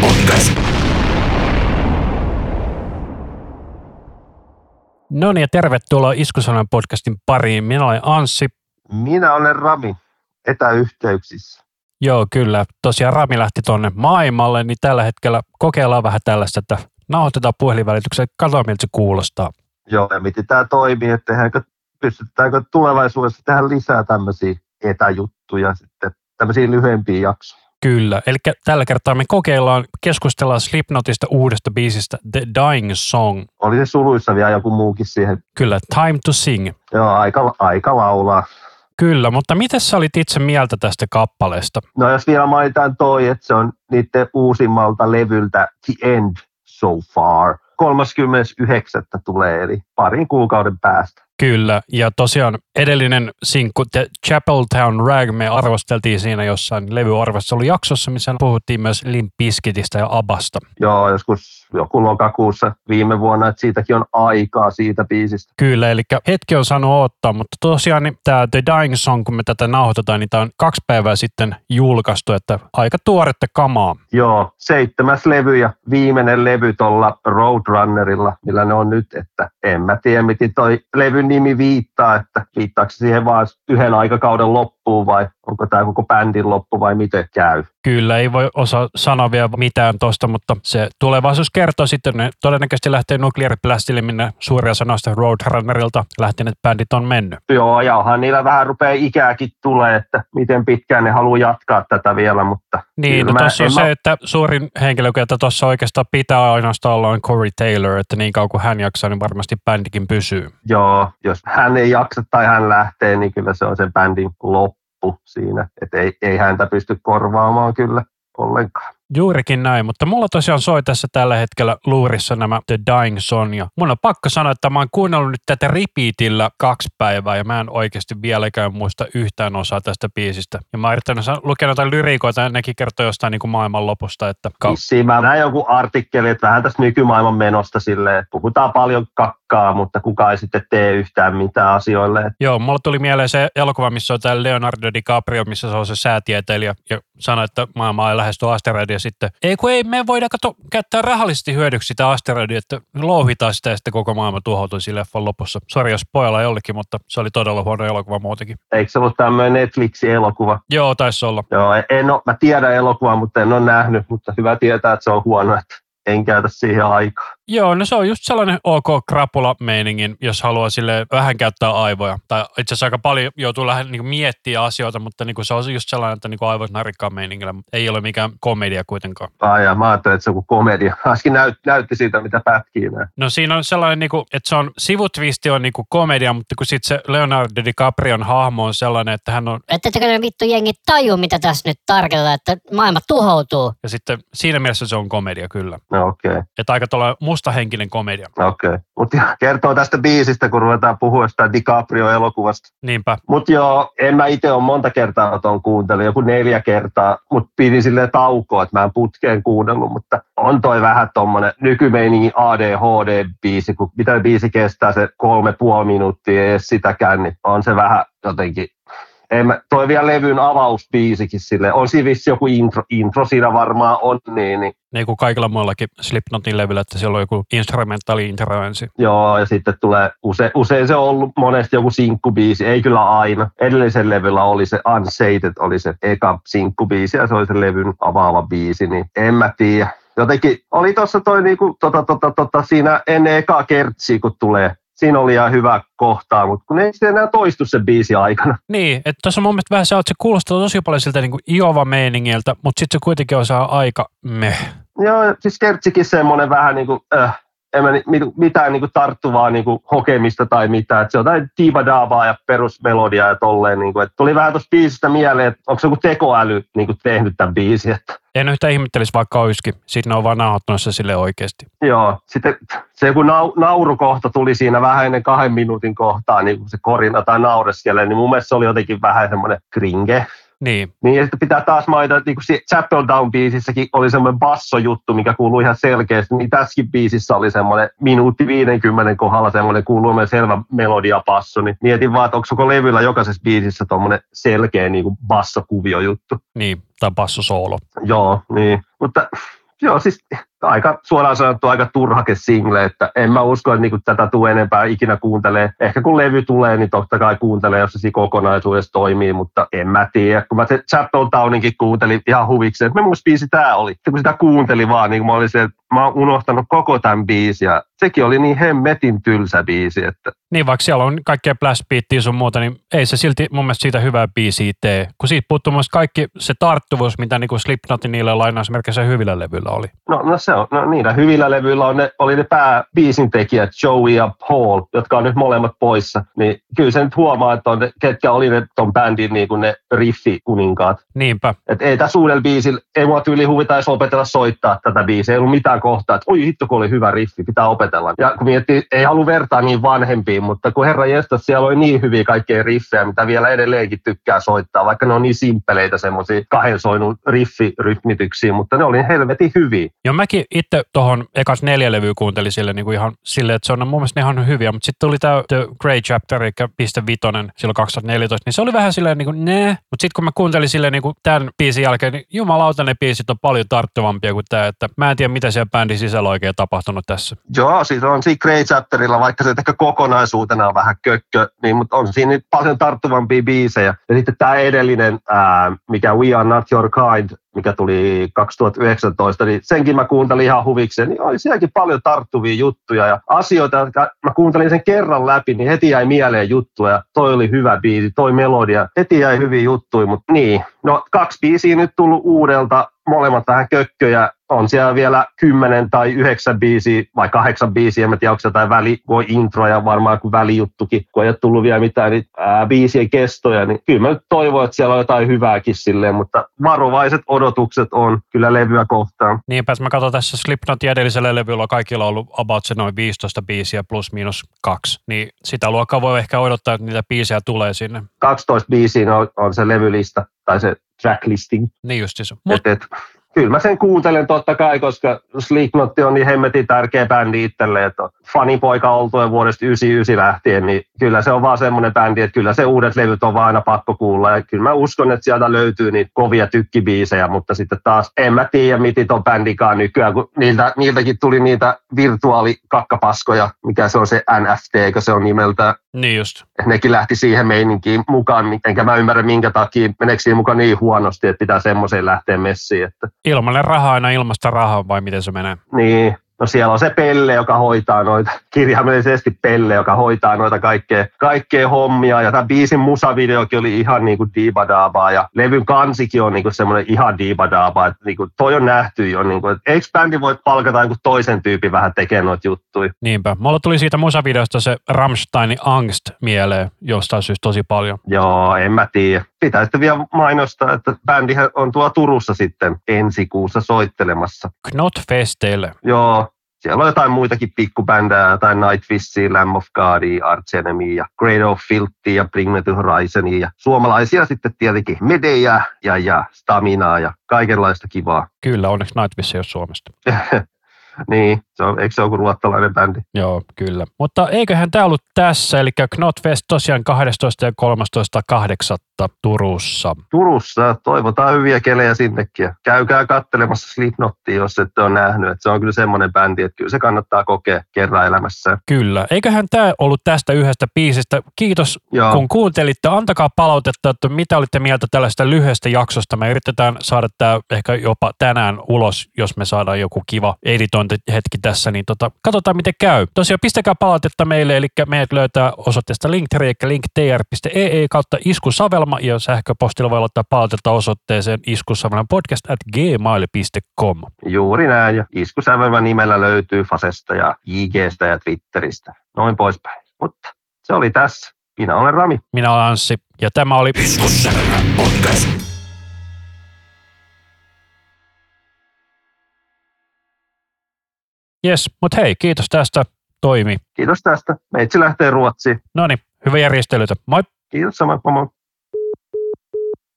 Podcast. No niin, ja tervetuloa Iskusanan podcastin pariin. Minä olen Anssi. Minä olen Rami etäyhteyksissä. Joo, kyllä. Tosiaan Rami lähti tuonne maailmalle, niin tällä hetkellä kokeillaan vähän tällaista, että nauhoitetaan puhelinvälityksellä, katsotaan miltä se kuulostaa. Joo, ja miten tämä toimii, että tehdäänkö, pystytäänkö tulevaisuudessa tehdä lisää tämmöisiä etäjuttuja, sitten tämmöisiä lyhyempiä jaksoja. Kyllä, eli tällä kertaa me kokeillaan, keskustellaan Slipknotista uudesta biisistä The Dying Song. Oli se suluissa vielä joku muukin siihen. Kyllä, Time to Sing. Joo, aika, aika laulaa. Kyllä, mutta miten sä olit itse mieltä tästä kappaleesta? No jos vielä mainitaan toi, että se on niiden uusimmalta levyltä The End So Far. 39. tulee, eli parin kuukauden päästä. Kyllä, ja tosiaan edellinen sinkku The Chapel Town Rag me arvosteltiin siinä jossain levyarvostelujaksossa, missä puhuttiin myös Limp Bizkitistä ja Abasta. Joo, joskus joku lokakuussa viime vuonna, että siitäkin on aikaa siitä biisistä. Kyllä, eli hetki on saanut ottaa, mutta tosiaan niin tämä The Dying Song, kun me tätä nauhoitetaan, niin tämä on kaksi päivää sitten julkaistu, että aika tuoretta kamaa. Joo, seitsemäs levy ja viimeinen levy tuolla Roadrunnerilla, millä ne on nyt, että en mä tiedä, miten toi levyn nimi viittaa, että viittaako siihen vaan yhden aikakauden loppuun vai onko tämä koko bändin loppu vai miten käy. Kyllä, ei voi osaa sanoa vielä mitään tuosta, mutta se tulevaisuus kertoo sitten, ne todennäköisesti lähtee Nuclear Blastille, minne suuria sanoista Roadrunnerilta lähteneet bändit on mennyt. Joo, ja onhan niillä vähän rupeaa ikääkin tulee, että miten pitkään ne haluaa jatkaa tätä vielä, mutta... Niin, no tuossa on mä... se, että suurin henkilö, joka tuossa oikeastaan pitää ainoastaan olla on Corey Taylor, että niin kauan kuin hän jaksaa, niin varmasti bändikin pysyy. Joo, jos hän ei jaksa tai hän lähtee, niin kyllä se on sen bändin loppu siinä, että ei, ei häntä pysty korvaamaan kyllä ollenkaan. Juurikin näin, mutta mulla tosiaan soi tässä tällä hetkellä luurissa nämä The Dying Song ja mun on pakko sanoa, että mä oon kuunnellut nyt tätä repeatillä kaksi päivää ja mä en oikeasti vieläkään muista yhtään osaa tästä biisistä. Ja mä oon lukea jotain lyriikoita ja nekin kertoo jostain niin kuin maailman lopusta. Että Vissiin mä näin joku artikkeli, että vähän tässä nykymaailman menosta silleen, että puhutaan paljon kakkaa, mutta kuka ei sitten tee yhtään mitään asioille. Joo, mulla tuli mieleen se elokuva, missä on tämä Leonardo DiCaprio, missä se on se säätieteilijä ja sanoi, että maailma ei lähesty asteroidia sitten, ei kun ei me voida kato, käyttää rahallisesti hyödyksi sitä asteroidia, että louhitaan sitä ja sitten koko maailma tuhoutui sille leffan lopussa. Sori jos pojalla jollekin, mutta se oli todella huono elokuva muutenkin. Eikö se ollut tämmöinen Netflixin elokuva? Joo, taisi olla. Joo, en ole, mä tiedän elokuvaa, mutta en ole nähnyt, mutta hyvä tietää, että se on huono, että en käytä siihen aikaa. Joo, no se on just sellainen ok krapula-meiningin, jos haluaa sille vähän käyttää aivoja. Tai itse asiassa aika paljon joutuu lähden niin miettiä asioita, mutta niin se on just sellainen, että niin aivot narikkaa meiningillä, mutta ei ole mikään komedia kuitenkaan. Ai ja mä ajattelin, että se on kuin komedia. Äsken näyt, näytti siitä, mitä pätkii näin. No siinä on sellainen, niin kuin, että se on, sivutvisti on niin kuin komedia, mutta kun sitten se Leonardo DiCaprion hahmo on sellainen, että hän on... Että ne vittu jengi taju, mitä tässä nyt tarkoittaa, että maailma tuhoutuu. Ja sitten siinä mielessä se on komedia kyllä. No okei. Okay. Että aika tuolla mustahenkinen komedia. Okei. Okay. Mutta kertoo tästä biisistä, kun ruvetaan puhua sitä DiCaprio-elokuvasta. Niinpä. Mutta joo, en mä itse ole monta kertaa tuon kuuntellut, joku neljä kertaa, mutta pidin silleen taukoa, että mä en putkeen kuunnellut, mutta on toi vähän tommonen nykymeiningin ADHD-biisi, kun mitä biisi kestää se kolme puoli minuuttia, ei sitäkään, niin on se vähän jotenkin en mä, toi vielä levyn avausbiisikin sille. On siinä vissi joku intro, intro siinä varmaan on, niin, niin. Niin kuin kaikilla muillakin Slipknotin levyllä, että siellä on joku instrumentaali intro ensin. Joo, ja sitten tulee, use, usein se on ollut monesti joku sinkkubiisi, ei kyllä aina. Edellisen levyllä oli se Unsated, oli se eka sinkkubiisi, ja se oli se levyn avaava biisi, niin en mä tiedä jotenkin oli tuossa toi niinku, tota, tota, tota, siinä ennen ekaa kertsiä, kun tulee siinä oli ihan hyvä kohtaa, mutta kun ei se enää toistu se biisi aikana. Niin, että tuossa mun mielestä vähän se, että se kuulostaa tosi paljon siltä niin kuin Iova-meiningiltä, mutta sitten se kuitenkin osaa aika meh. Joo, siis Kertsikin semmoinen vähän niin kuin, äh, en mä mitään niin kuin tarttuvaa niin kuin hokemista tai mitään. Et se on jotain tiivadaavaa ja perusmelodia ja tolleen. Niin kuin, että tuli vähän tuosta biisistä mieleen, että onko se joku tekoäly niin kuin tehnyt tämän biisin. Että. En yhtään ihmettelisi vaikka olisikin. Sitten ne on vaan nauhoittanut se sille oikeasti. Joo. Sitten se joku nau, naurukohta tuli siinä vähän ennen kahden minuutin kohtaa, niin kun se korina tai naureskelee, niin mun mielestä se oli jotenkin vähän semmoinen kringe. Niin. Niin ja sitten pitää taas mainita, että niin Chapel Down-biisissäkin oli semmoinen bassojuttu, mikä kuului ihan selkeästi, niin tässäkin biisissä oli semmoinen minuutti 50 kohdalla semmoinen kuuluu selvä melodia basso, niin mietin vaan, että onko koko levyllä jokaisessa biisissä tuommoinen selkeä niin kuin bassokuvio juttu. Niin, tai bassosoolo. Joo, niin. Mutta Joo, siis aika suoraan sanottu aika turhake single, että en mä usko, että niinku tätä tulee enempää ikinä kuuntelee. Ehkä kun levy tulee, niin totta kai kuuntelee, jos se kokonaisuudessa toimii, mutta en mä tiedä. Kun mä se Chapel Towninkin kuuntelin ihan huvikseen, että muista biisi tää oli. Kun sitä kuuntelin vaan, niin mä olin se, että mä oon unohtanut koko tämän biisin ja sekin oli niin hemmetin tylsä biisi, että Niin vaikka siellä on kaikkea blast beattiä sun muuta, niin ei se silti mun mielestä siitä hyvää biisiä tee. Kun siitä puuttuu myös kaikki se tarttuvuus, mitä niinku Slipknotin niille lainausmerkeissä hyvillä levyillä oli. No, no se on, no niillä hyvillä levyillä on ne, oli ne pääbiisin tekijät, Joey ja Paul, jotka on nyt molemmat poissa. Niin kyllä se nyt huomaa, että on ne, ketkä oli ne ton bändin niin kuin ne riffikuninkaat. Niinpä. Et ei tässä uudella biisillä, ei mua tyyli huvita edes opetella soittaa tätä biisiä. Ei ollut mitään kohtaa, että oi hitto kun oli hyvä riffi, pitää opetella. Ja kun miettii, ei halua vertaa niin vanhempiin, mutta kun herra jestas, siellä oli niin hyviä kaikkea riffejä, mitä vielä edelleenkin tykkää soittaa, vaikka ne on niin simppeleitä semmoisia kahden soinun riffirytmityksiä, mutta ne oli helvetin hyviä. Joo, mäkin itse tuohon ekas neljä levyä kuuntelin sille niin kuin ihan silleen, että se on mun mielestä ihan hyviä, mutta sitten tuli tämä The Grey Chapter, eli piste vitonen silloin 2014, niin se oli vähän silleen niin kuin ne, mutta sitten kun mä kuuntelin silleen niin kuin tämän biisin jälkeen, niin jumalauta ne biisit on paljon tarttuvampia kuin tämä, että mä en tiedä mitä siellä bändin sisällä oikein tapahtunut tässä. Joo, siis on siinä Grey Chapterilla, vaikka se ehkä kokonaisuutena on vähän kökkö, niin, mutta on siinä nyt paljon tarttuvampia biisejä. Ja sitten tämä edellinen, ää, mikä We Are Not Your Kind, mikä tuli 2019, niin senkin mä kuuntelin ihan huvikseen, niin oli sielläkin paljon tarttuvia juttuja ja asioita, jotka mä kuuntelin sen kerran läpi, niin heti jäi mieleen juttuja. Ja toi oli hyvä biisi, toi melodia, heti jäi hyviä juttuja, mutta niin. No kaksi biisiä nyt tullut uudelta, molemmat vähän kökköjä. On siellä vielä kymmenen tai yhdeksän biisiä vai kahdeksan biisiä, en tiedä onko jotain väli, voi introja varmaan kuin välijuttukin, kun ei ole tullut vielä mitään niin, ää, biisien kestoja, niin kyllä mä nyt toivon, että siellä on jotain hyvääkin silleen, mutta varovaiset odotukset on kyllä levyä kohtaan. Niinpä, mä katson tässä Slipknotin edellisellä levyllä kaikilla on ollut about se noin 15 biisiä plus miinus kaksi, niin sitä luokkaa voi ehkä odottaa, että niitä biisejä tulee sinne. 12 biisiä on, on se levylista tai se tracklisting. Niin justiinsa. Mut, et, et, kyllä mä sen kuuntelen totta kai, koska Slipknot on niin hemmetin tärkeä bändi itselle, että fanipoika oltuen vuodesta 99 lähtien, niin kyllä se on vaan semmoinen bändi, että kyllä se uudet levyt on vaan aina pakko kuulla. Ja kyllä mä uskon, että sieltä löytyy niitä kovia tykkibiisejä, mutta sitten taas en mä tiedä, miten ton bändikaan nykyään, kun niiltä, niiltäkin tuli niitä virtuaalikakkapaskoja, mikä se on se NFT, eikö se on nimeltä. Niin just. Nekin lähti siihen meininkiin mukaan, niin enkä mä ymmärrä minkä takia, meneekö siihen mukaan niin huonosti, että pitää semmoiseen lähteä messiin. Että... Ilmanen raha aina ilmasta rahaa vai miten se menee? Niin, No siellä on se Pelle, joka hoitaa noita, kirjaimellisesti Pelle, joka hoitaa noita kaikkea, kaikkea hommia. Ja tämä biisin musavideokin oli ihan niin kuin diibadaabaa. Ja levyn kansikin on niin kuin semmoinen ihan diibadaabaa. Että niin kuin toi on nähty jo. Niin kuin, että eikö bändi voi palkata joku toisen tyypin vähän tekemään noita juttuja? Niinpä. Mulla tuli siitä musavideosta se Rammsteinin Angst mieleen jostain syystä tosi paljon. Joo, en mä tiedä. Pitää sitten vielä mainostaa, että bändihän on tuo Turussa sitten ensi kuussa soittelemassa. Knotfesteille. Joo, siellä on jotain muitakin pikkubändää, jotain Nightwissia, Lamb of God, Arch Enemy ja Great of Filthy ja Bring Me to Horizon ja suomalaisia sitten tietenkin Medeja ja, ja Staminaa ja kaikenlaista kivaa. Kyllä, onneksi Nightwish ei ole Suomesta. niin, se on, eikö se ole ruottalainen bändi? Joo, kyllä. Mutta eiköhän tämä ollut tässä, eli Knotfest tosiaan 12. ja 13.8. Turussa. Turussa, toivotaan hyviä kelejä sinnekin. Käykää kattelemassa Slipknottia, jos ette ole nähnyt. Että se on kyllä semmoinen bändi, että kyllä se kannattaa kokea kerran elämässä. Kyllä. Eiköhän tämä ollut tästä yhdestä biisistä. Kiitos, Joo. kun kuuntelitte. Antakaa palautetta, että mitä olitte mieltä tällaista lyhyestä jaksosta. Me yritetään saada tämä ehkä jopa tänään ulos, jos me saadaan joku kiva editointihetki tässä, niin tota, katsotaan miten käy. Tosiaan pistäkää palautetta meille, eli meidät löytää osoitteesta linktree, eli linktr.ee kautta iskusavelma, ja sähköpostilla voi laittaa palautetta osoitteeseen iskusavelma podcast at gmail.com. Juuri näin, ja iskusavelma nimellä löytyy Fasesta ja IGstä ja Twitteristä, noin poispäin. Mutta se oli tässä. Minä olen Rami. Minä olen Anssi, ja tämä oli Iskusavelma podcast. Jes, mutta hei, kiitos tästä. Toimi. Kiitos tästä. Meitsi lähtee Ruotsiin. No niin, hyvä järjestelytä. Moi. Kiitos sama. Moi.